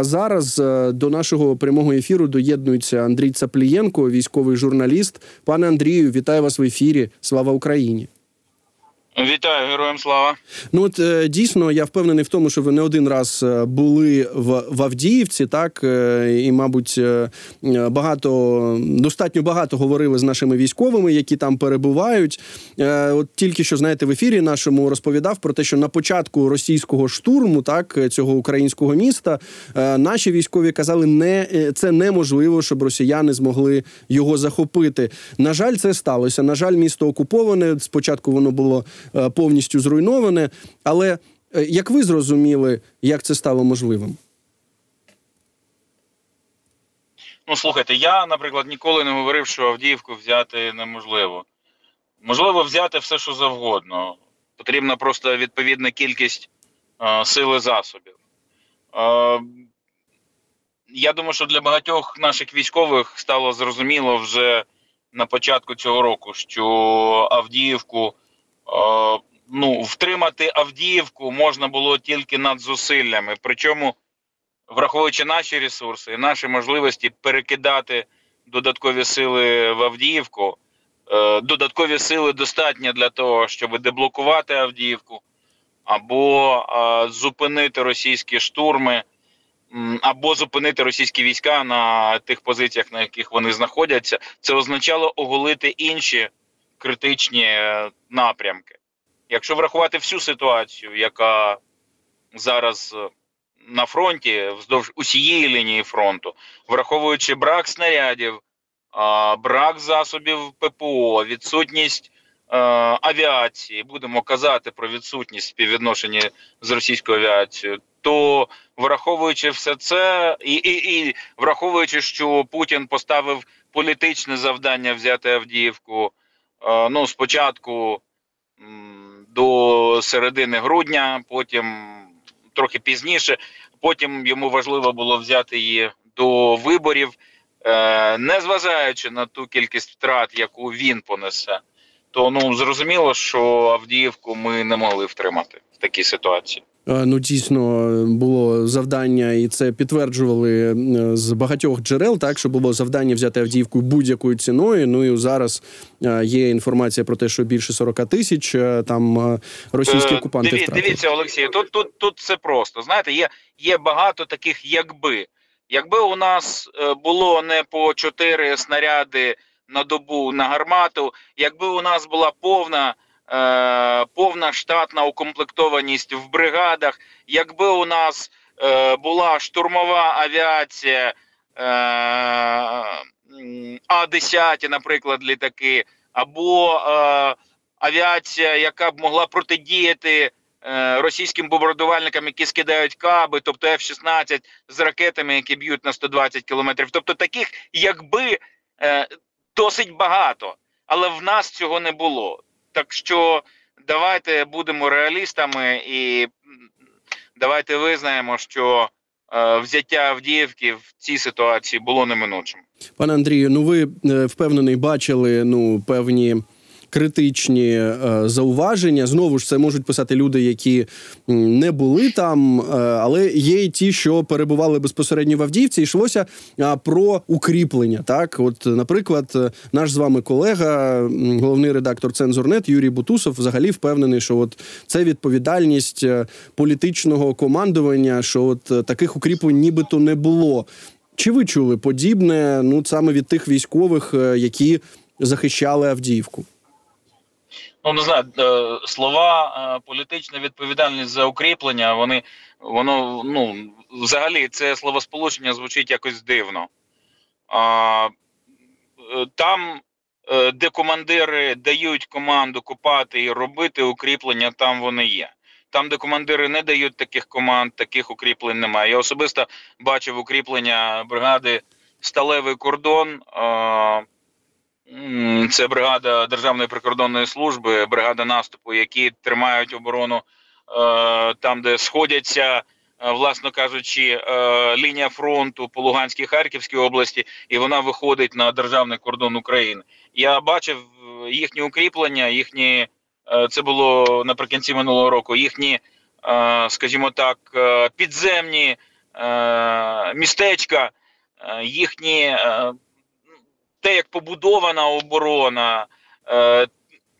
Зараз е, до нашого прямого ефіру доєднується Андрій Цаплієнко, військовий журналіст. Пане Андрію, вітаю вас в ефірі. Слава Україні! Вітаю героям слава. Ну от е, дійсно я впевнений в тому, що ви не один раз е, були в, в Авдіївці, так е, і, мабуть, багато достатньо багато говорили з нашими військовими, які там перебувають. От тільки що знаєте, в ефірі нашому розповідав про те, що на початку російського штурму, так цього українського міста, наші військові казали, не це неможливо, щоб росіяни змогли його захопити. На жаль, це сталося. На жаль, місто окуповане. Спочатку воно було. Е, повністю зруйноване. Але е, як ви зрозуміли, як це стало можливим? Ну, слухайте, я, наприклад, ніколи не говорив, що Авдіївку взяти неможливо. Можливо, взяти все, що завгодно. Потрібна просто відповідна кількість е, сили засобів. Е, я думаю, що для багатьох наших військових стало зрозуміло вже на початку цього року, що Авдіївку ну, втримати Авдіївку можна було тільки над зусиллями. Причому, враховуючи наші ресурси, наші можливості перекидати додаткові сили в Авдіївку, е, додаткові сили достатньо для того, щоб деблокувати Авдіївку, або е, зупинити російські штурми. Або зупинити російські війська на тих позиціях, на яких вони знаходяться, це означало оголити інші критичні е, напрямки. Якщо врахувати всю ситуацію, яка зараз е, на фронті вздовж усієї лінії фронту, враховуючи брак снарядів, брак засобів ППО, відсутність е, авіації, будемо казати про відсутність співвідношення з російською авіацією, то враховуючи все це, і, і, і враховуючи, що Путін поставив політичне завдання взяти Авдіївку. Е, ну, спочатку до середини грудня, потім трохи пізніше. Потім йому важливо було взяти її до виборів, е, не зважаючи на ту кількість втрат, яку він понесе, то ну зрозуміло, що Авдіївку ми не могли втримати в такій ситуації. Е, ну, дійсно було завдання, і це підтверджували е, з багатьох джерел. Так що було завдання взяти Авдіївку будь-якою ціною. Ну і зараз е, є інформація про те, що більше 40 тисяч там російські окупанти Диві, втратили. Дивіться, Олексій, тут тут тут це просто. Знаєте, є є багато таких, якби якби у нас було не по чотири снаряди на добу на гармату, якби у нас була повна. Е, повна штатна укомплектованість в бригадах. Якби у нас е, була штурмова авіація е, А-10, наприклад, літаки, або авіація, яка б могла протидіяти. Російським бомбардувальникам, які скидають каби, тобто F-16 з ракетами, які б'ють на 120 кілометрів. Тобто таких, якби досить багато, але в нас цього не було. Так що давайте будемо реалістами і давайте визнаємо, що е, взяття Авдіївки в цій ситуації було неминучим. Пане Андрію, ну ви е, впевнений, бачили ну певні критичні е, зауваження. Знову ж це можуть писати люди, які не були там, е, але є й ті, що перебували безпосередньо в Авдіївці. Йшлося е, про укріплення. Так, от, наприклад, наш з вами колега, головний редактор Цензурнет Юрій Бутусов, взагалі впевнений, що от це відповідальність політичного командування, що от таких укріплень нібито не було. Чи ви чули подібне? Ну саме від тих військових, які захищали Авдіївку? Ну не знаю, е, слова е, політична відповідальність за укріплення. Вони воно ну взагалі це словосполучення звучить якось дивно. А, е, Там, де командири дають команду купати і робити укріплення, там вони є. Там, де командири не дають таких команд, таких укріплень немає. Я особисто бачив укріплення бригади Сталевий кордон. Це бригада Державної прикордонної служби, бригада наступу, які тримають оборону е, там, де сходяться, е, власно кажучи, е, лінія фронту по Луганській Харківській області, і вона виходить на державний кордон України. Я бачив їхні укріплення, їхні це було наприкінці минулого року. Їхні, скажімо так, підземні містечка, їхні те, як побудована оборона, е,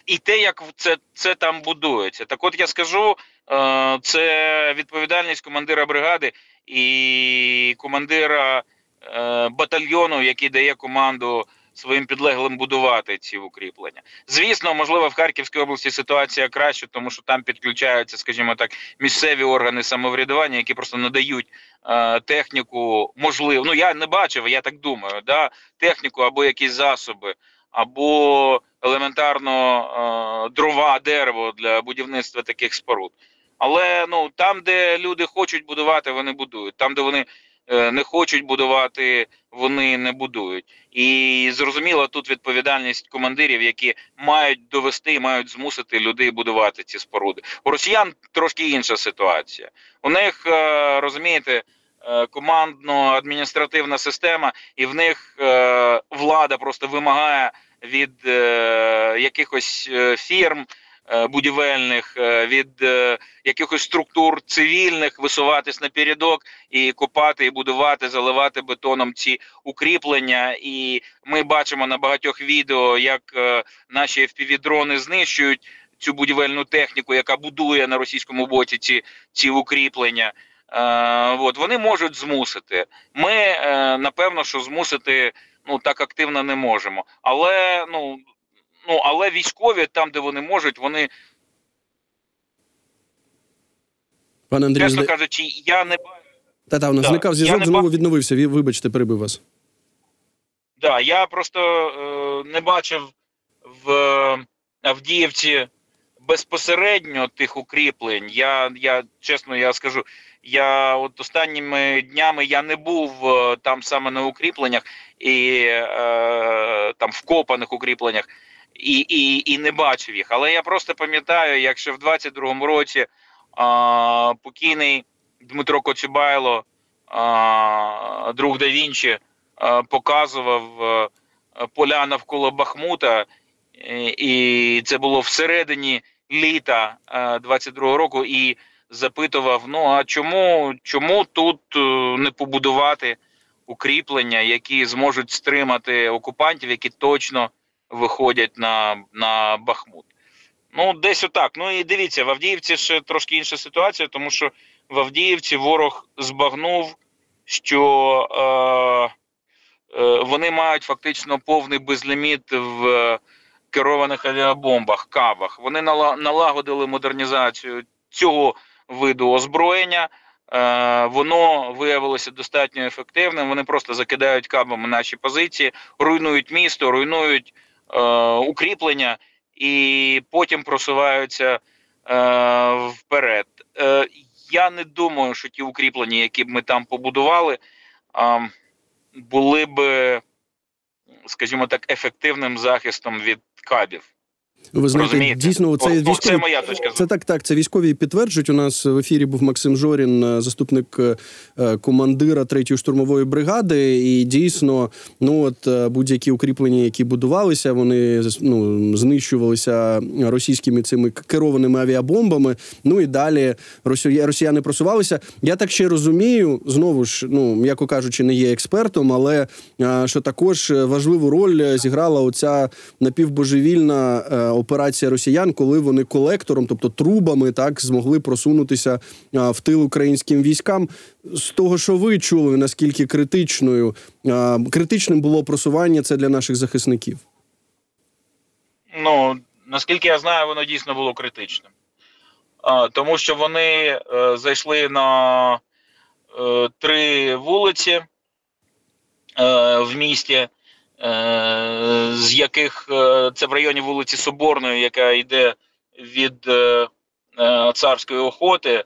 і те, як це це там будується. Так, от я скажу, е, це відповідальність командира бригади і командира е, батальйону, який дає команду своїм підлеглим будувати ці укріплення. Звісно, можливо, в Харківській області ситуація краще, тому що там підключаються, скажімо так, місцеві органи самоврядування, які просто надають е, техніку, можливо, ну я не бачив, я так думаю, да, техніку або якісь засоби, або елементарно е, дрова, дерево для будівництва таких споруд. Але ну там, де люди хочуть будувати, вони будують. Там, де вони не хочуть будувати, вони не будують. І зрозуміло, тут відповідальність командирів, які мають довести, мають змусити людей будувати ці споруди. У росіян трошки інша ситуація. У них е, розумієте. Е, командно-адміністративна система, і в них влада просто вимагає від якихось фірм Е, будівельних, е, від е, якихось структур цивільних висуватись на передок і копати, і будувати, заливати бетоном ці укріплення. І ми бачимо на багатьох відео, як наші FPV-дрони знищують цю будівельну техніку, яка будує на російському боці ці ці укріплення. Е, от вони можуть змусити. Ми е, напевно, що змусити ну так активно не можемо, але ну Ну але військові, там де вони можуть, вони Пане Андрію, чесно кажучи, я не та та у нас да. зникав зв'язок, знову відновився. Вибачте, перебив вас. Так, да, я просто е, не бачив в Авдіївці безпосередньо тих укріплень. Я я чесно я скажу, я от останніми днями я не був е, там саме на укріпленнях і е, там вкопаних укріпленнях і і, і не бачив їх. Але я просто пам'ятаю, якщо в 22-му році а, покійний Дмитро Коцюбайло, а, друг да Вінчі, а, показував а, поля навколо Бахмута, і, і це було всередині літа 22-го року, і запитував: ну а чому, чому тут е, не побудувати укріплення, які зможуть стримати окупантів, які точно виходять на на Бахмут. Ну, десь отак. Ну і дивіться, в Авдіївці ще трошки інша ситуація, тому що в Авдіївці ворог збагнув, що е, е, вони мають фактично повний безліміт в керованих авіабомбах, кавах. Вони налагодили модернізацію цього виду озброєння. Е, воно виявилося достатньо ефективним. Вони просто закидають кабами наші позиції, руйнують місто, руйнують Е, укріплення і потім просуваються е, вперед. Е, я не думаю, що ті укріплення, які б ми там побудували, були б, скажімо так, ефективним захистом від кабів. Ви знаєте, Розумієте? дійсно це військові... це моя точка. Це так, так. Це військові підтверджують. У нас в ефірі був Максим Жорін, е, заступник е, командира 3-ї штурмової бригади. І дійсно, ну от е, будь-які укріплення, які будувалися, вони ну, знищувалися російськими цими керованими авіабомбами. Ну і далі росіяни просувалися. Я так ще розумію, знову ж, ну м'яко кажучи, не є експертом, але що також важливу роль зіграла оця напівбожевільна операція росіян, коли вони колектором, тобто трубами, так змогли просунутися в тил українським військам. З того, що ви чули, наскільки критичною критичним було просування це для наших захисників? Ну наскільки я знаю, воно дійсно було критичним, тому що вони е, зайшли на е, три вулиці е, в місті. Е, з яких е, це в районі вулиці Соборної, яка йде від е, царської охоти,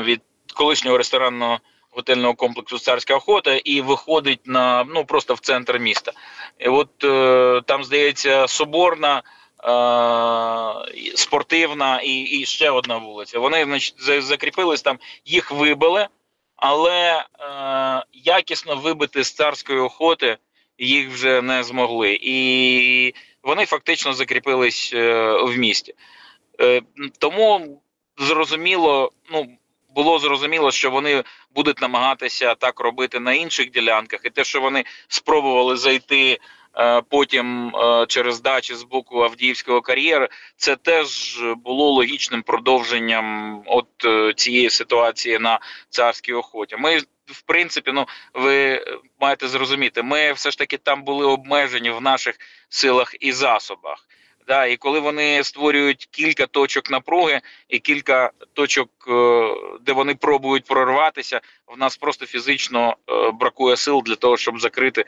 від колишнього ресторанного готельного комплексу Царська охота і виходить на ну просто в центр міста. І от там здається Соборна. Спортивна і і ще одна вулиця. Вони значить, закріпились там, їх вибили, але е, якісно вибити з царської охоти їх вже не змогли, і вони фактично закріпились е, в місті. Е, тому зрозуміло, ну було зрозуміло, що вони будуть намагатися так робити на інших ділянках, і те, що вони спробували зайти потім е, через дачі з боку Авдіївського кар'єру, це теж було логічним продовженням от е, цієї ситуації на царській охоті. Ми в принципі, ну ви маєте зрозуміти, ми все ж таки там були обмежені в наших силах і засобах. Да, І коли вони створюють кілька точок напруги і кілька точок, де вони пробують прорватися, в нас просто фізично бракує сил для того, щоб закрити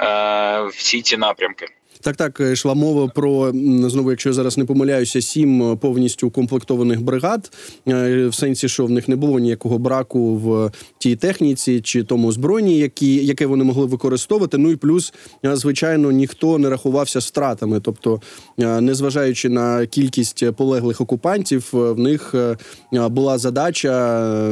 е, всі ці напрямки. Так, так йшла мова про знову, якщо я зараз не помиляюся, сім повністю комплектованих бригад. Е, в сенсі, що в них не було ніякого браку в тій техніці чи тому збройні, які яке вони могли використовувати. Ну і плюс, е, звичайно, ніхто не рахувався стратами. Тобто, е, незважаючи на кількість полеглих окупантів, в них була задача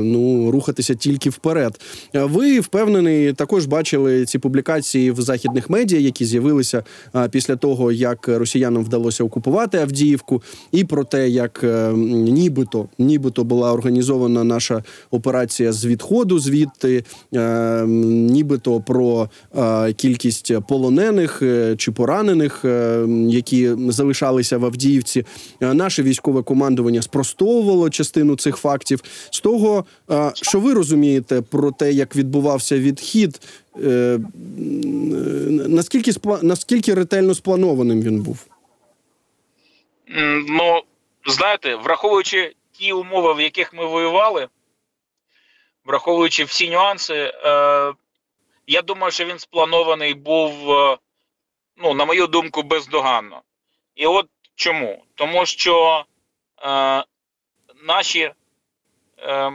ну рухатися тільки вперед. Ви впевнений, також бачили ці публікації в західних медіа, які з'явилися після того, як росіянам вдалося окупувати Авдіївку, і про те, як е, нібито нібито була організована наша операція з відходу, звідти е, нібито про е, кількість полонених чи поранених, які залишалися в Авдіївці. Наше військове командування спростовувало частину цих фактів. З того, що ви розумієте про те, як відбувався відхід Е, наскільки наскільки ретельно спланованим він був? Ну, знаєте, враховуючи ті умови, в яких ми воювали, враховуючи всі нюанси, е, я думаю, що він спланований був, е, ну, на мою думку, бездоганно. І от чому? Тому що е, наші е,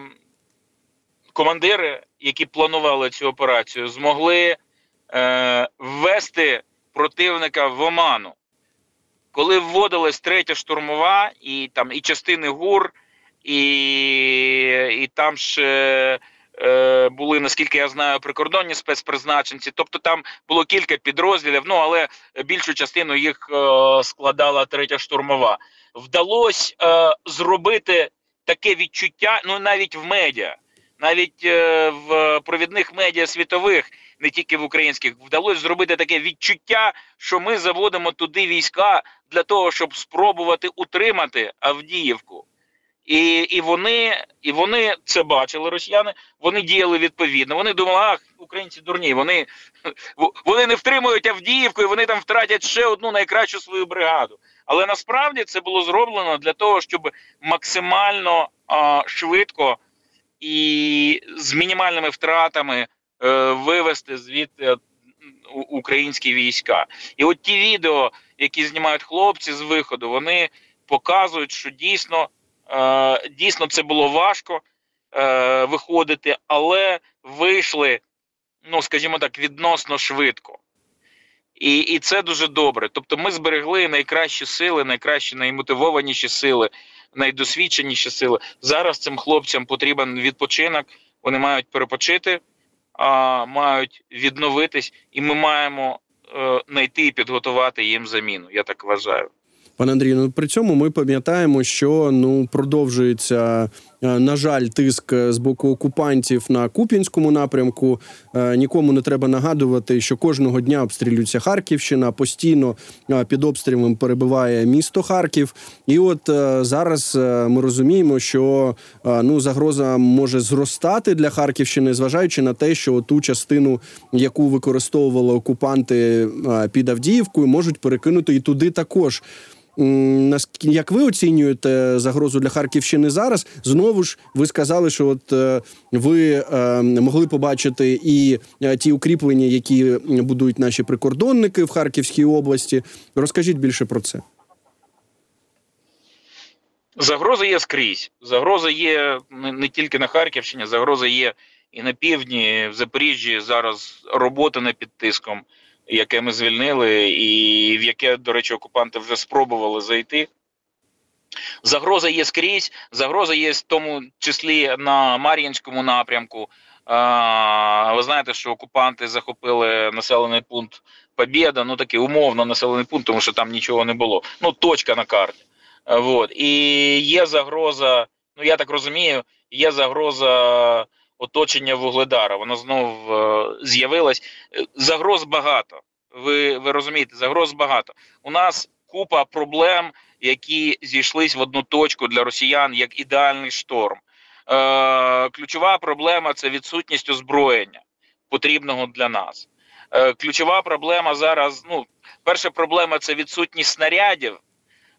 командири які планували цю операцію, змогли е, ввести противника в оману. Коли вводилась третя штурмова, і там і частини ГУР, і і там ще е, були, наскільки я знаю, прикордонні спецпризначенці. Тобто там було кілька підрозділів, ну але більшу частину їх е, складала третя штурмова. Вдалося е, зробити таке відчуття, ну навіть в медіа навіть е, в провідних медіа світових, не тільки в українських, вдалося зробити таке відчуття, що ми заводимо туди війська для того, щоб спробувати утримати Авдіївку. І і вони і вони це бачили, росіяни. Вони діяли відповідно. Вони думали, ах, українці дурні. Вони вони не втримують Авдіївку, і вони там втратять ще одну найкращу свою бригаду. Але насправді це було зроблено для того, щоб максимально а, швидко і з мінімальними втратами е, вивести звідти українські війська. І от ті відео, які знімають хлопці з виходу, вони показують, що дійсно е, дійсно це було важко е, виходити, але вийшли, ну скажімо так, відносно швидко. І і це дуже добре. Тобто, ми зберегли найкращі сили, найкращі наймотивованіші сили найдосвідченіші сили. Зараз цим хлопцям потрібен відпочинок. Вони мають перепочити, а мають відновитись, і ми маємо е, знайти і підготувати їм заміну. Я так вважаю. Пане Андрію, ну при цьому ми пам'ятаємо, що ну продовжується на жаль, тиск е, з боку окупантів на Куп'янському напрямку. Е, нікому не треба нагадувати, що кожного дня обстрілюється Харківщина, постійно під обстрілом перебуває місто Харків. І от зараз ми розуміємо, що ну загроза може зростати для Харківщини, зважаючи на те, що ту частину, яку використовували окупанти під Авдіївкою, можуть перекинути і туди також як ви оцінюєте загрозу для Харківщини зараз? Знову ж ви сказали, що от е, ви е, могли побачити і е, ті укріплення, які будують наші прикордонники в Харківській області. Розкажіть більше про це. Загроза є скрізь. Загроза є не тільки на Харківщині, загроза є і на півдні, в Запоріжжі. Зараз робота не під тиском яке ми звільнили, і в яке, до речі, окупанти вже спробували зайти. Загроза є скрізь, загроза є в тому числі на Мар'їнському напрямку. А, Ви знаєте, що окупанти захопили населений пункт Побєда, ну такий умовно населений пункт, тому що там нічого не було. Ну, точка на карті. Вот. І є загроза, ну я так розумію, є загроза оточення Вугледара. Воно знов е, з'явилось. Е, загроз багато. Ви ви розумієте, загроз багато. У нас купа проблем, які зійшлись в одну точку для росіян як ідеальний шторм. Е, Ключова проблема це відсутність озброєння потрібного для нас. Е, Ключова проблема зараз. Ну, перша проблема це відсутність снарядів.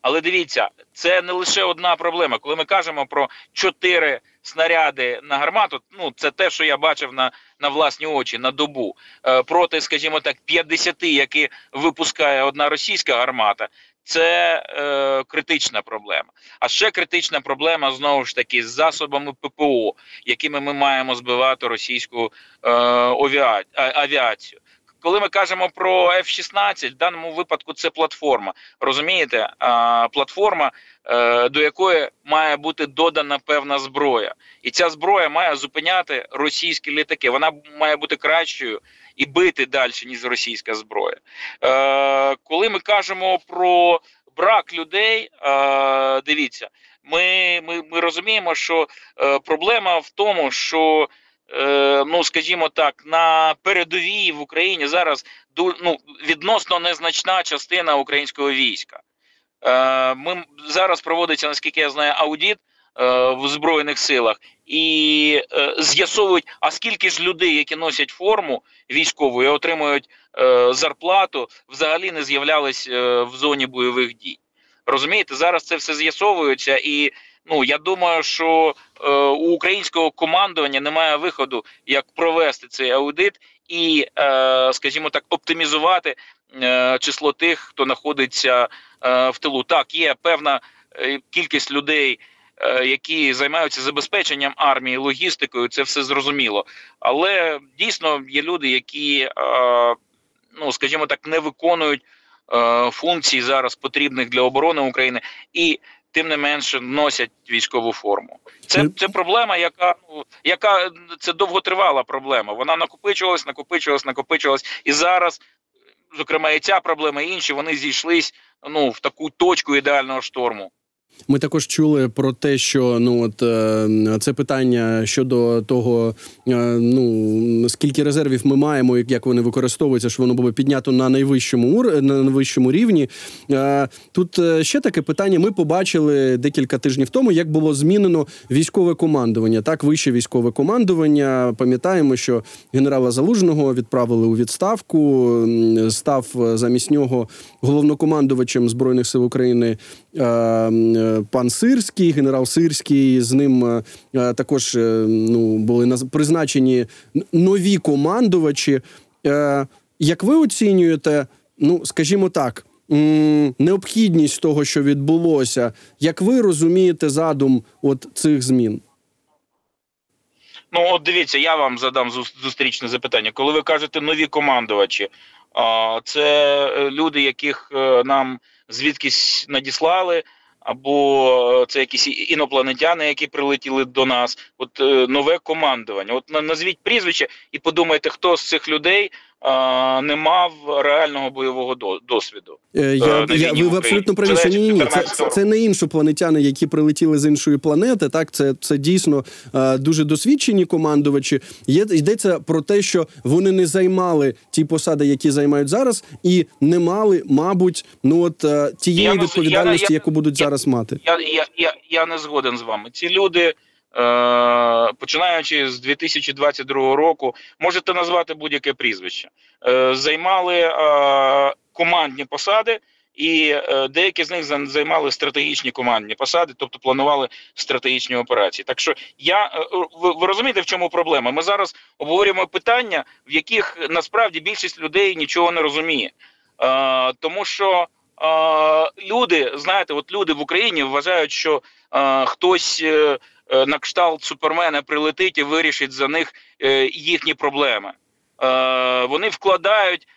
Але дивіться, це не лише одна проблема. Коли ми кажемо про чотири снаряди на гармату, ну це те, що я бачив на на власні очі на добу е, проти, скажімо так, 50, які випускає одна російська гармата. Це е, критична проблема. А ще критична проблема знову ж таки з засобами ППО, якими ми маємо збивати російську е, авіацію. Коли ми кажемо про F-16, в даному випадку це платформа. Розумієте, а, платформа, е, до якої має бути додана певна зброя, і ця зброя має зупиняти російські літаки. Вона має бути кращою і бити далі, ніж російська зброя. Е, Коли ми кажемо про брак людей, е, дивіться, ми, ми, ми розуміємо, що е, проблема в тому, що ну скажімо так, на передовій в Україні зараз ну, відносно незначна частина українського війська. Е, ми зараз проводиться, наскільки я знаю, аудіт е, в збройних силах і з'ясовують, а скільки ж людей, які носять форму військову і отримують зарплату, взагалі не з'являлись в зоні бойових дій. Розумієте, зараз це все з'ясовується і Ну я думаю, що е, у українського командування немає виходу, як провести цей аудит і, е, скажімо так, оптимізувати е, число тих, хто знаходиться е, в тилу. Так, є певна е, кількість людей. Е, які займаються забезпеченням армії, логістикою, це все зрозуміло. Але дійсно є люди, які, е, ну скажімо так, не виконують функцій зараз потрібних для оборони України, і тим не менше носять військову форму. Це ну, це проблема, яка ну яка це довготривала проблема. Вона накопичувалась, накопичувалась, накопичувалась, і зараз, зокрема, і ця проблема, і інші вони зійшлись ну в таку точку ідеального шторму. Ми також чули про те, що ну от е, це питання щодо того, е, ну скільки резервів ми маємо, як вони використовуються, що воно було піднято на найвищому на найвищому рівні. Е, тут ще таке питання. Ми побачили декілька тижнів тому, як було змінено військове командування. Так, вище військове командування. Пам'ятаємо, що генерала Залужного відправили у відставку. Став замість нього головнокомандувачем збройних сил України пан Сирський, генерал Сирський. З ним е, е, також е, ну, були призначені нові командувачі. Як ви оцінюєте, ну скажімо так, необхідність того, що відбулося, як ви розумієте задум от цих змін? Ну, от дивіться, я вам задам зустрічне запитання. Коли ви кажете нові командувачі, це люди, яких нам звідкись надіслали, або е, це якісь інопланетяни, які прилетіли до нас. От е, нове командування. От назвіть прізвище і подумайте, хто з цих людей не мав реального бойового досвіду. Е, я, я ви абсолютно праві, що ні, ні. Це, це не іншопланетяни, які прилетіли з іншої планети. Так, це це дійсно дуже досвідчені командувачі. Є йдеться про те, що вони не займали ті посади, які займають зараз, і не мали, мабуть, ну от тієї я, відповідальності, я, яку будуть я, зараз мати. Я, я, я, Я не згоден з вами. Ці люди. Е, починаючи з 2022 року, можете назвати будь-яке прізвище, е, займали е, командні посади. І деякі з них займали стратегічні командні посади, тобто планували стратегічні операції. Так що я ви, ви розумієте, в чому проблема? Ми зараз обговорюємо питання, в яких насправді більшість людей нічого не розуміє, е, тому що е, люди, знаєте, от люди в Україні вважають, що е, хтось. Е, на кшталт супермена прилетить і вирішить за них е, їхні проблеми. Е, вони вкладають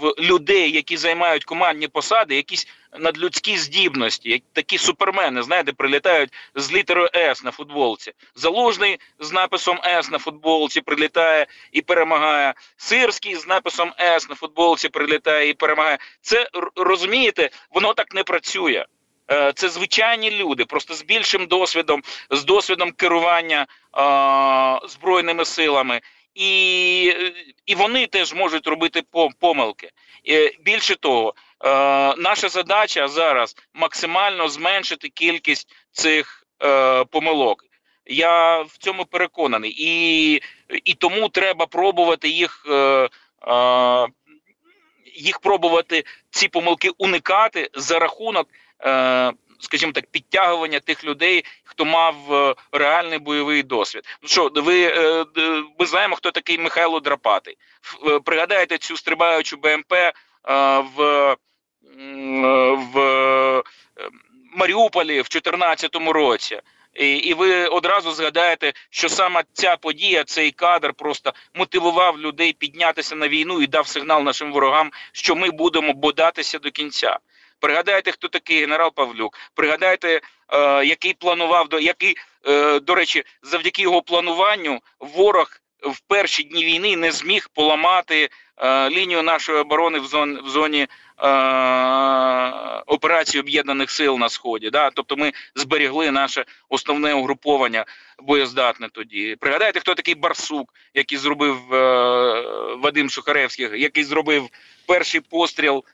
в людей, які займають командні посади, якісь надлюдські здібності, як такі супермени, знаєте, прилітають з літерою С на футболці. Залужний з написом С на футболці прилітає і перемагає. Сирський з написом С на футболці прилітає і перемагає. Це розумієте, воно так не працює. Е, Це звичайні люди, просто з більшим досвідом, з досвідом керування е, збройними силами, і, і вони теж можуть робити помилки. Більше того, е, наша задача зараз максимально зменшити кількість цих е, помилок. Я в цьому переконаний, і, і тому треба пробувати їх. Е, е, їх пробувати ці помилки уникати за рахунок, скажімо так, підтягування тих людей, хто мав е, реальний бойовий досвід. Ну що, ви е, ми знаємо, хто такий Михайло Драпатий. Е, Пригадаєте цю стрибаючу БМП е, в, е, в е, Маріуполі в 2014 році. І, і ви одразу згадаєте, що саме ця подія, цей кадр просто мотивував людей піднятися на війну і дав сигнал нашим ворогам, що ми будемо бодатися до кінця. Пригадайте, хто такий генерал Павлюк. Пригадайте, е, який планував до який, е, до речі, завдяки його плануванню ворог в перші дні війни не зміг поламати е, лінію нашої оборони в зоні в зоні е, операції об'єднаних сил на сході. Да? Тобто ми зберегли наше основне угруповання боєздатне тоді. Пригадайте, хто такий Барсук, який зробив е, Вадим Сухаревський, який зробив перший постріл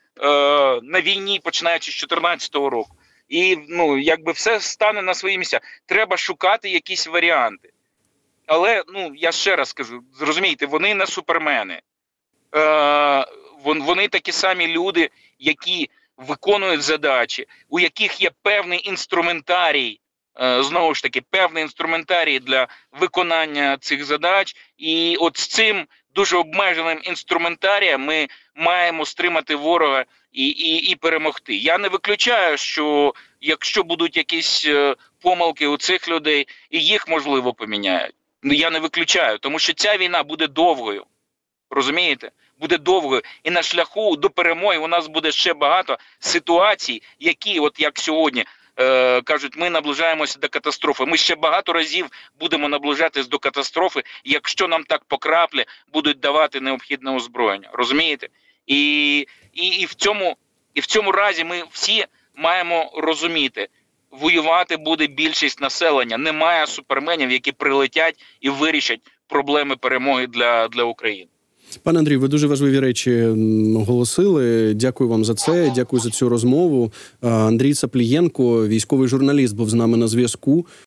на війні, починаючи з 2014 року. І ну, якби все стане на свої місця. Треба шукати якісь варіанти. Але ну я ще раз кажу: зрозумійте, вони не супермени. Е, вони такі самі люди, які виконують задачі, у яких є певний інструментарій, е, знову ж таки, певний інструментарій для виконання цих задач. І от з цим дуже обмеженим інструментарієм ми маємо стримати ворога і, і, і перемогти. Я не виключаю, що якщо будуть якісь е, помилки у цих людей, і їх можливо поміняють. Ну я не виключаю, тому що ця війна буде довгою. Розумієте? Буде довгою. І на шляху до перемоги у нас буде ще багато ситуацій, які, от як сьогодні, е, кажуть, ми наближаємося до катастрофи. Ми ще багато разів будемо наближатись до катастрофи, якщо нам так по краплі будуть давати необхідне озброєння. Розумієте? І, і, і, в цьому, і в цьому разі ми всі маємо розуміти. Воювати буде більшість населення. Немає суперменів, які прилетять і вирішать проблеми перемоги для, для України. Пане Андрій, ви дуже важливі речі оголосили. Дякую вам за це. Дякую за цю розмову. Андрій Саплієнко, військовий журналіст, був з нами на зв'язку.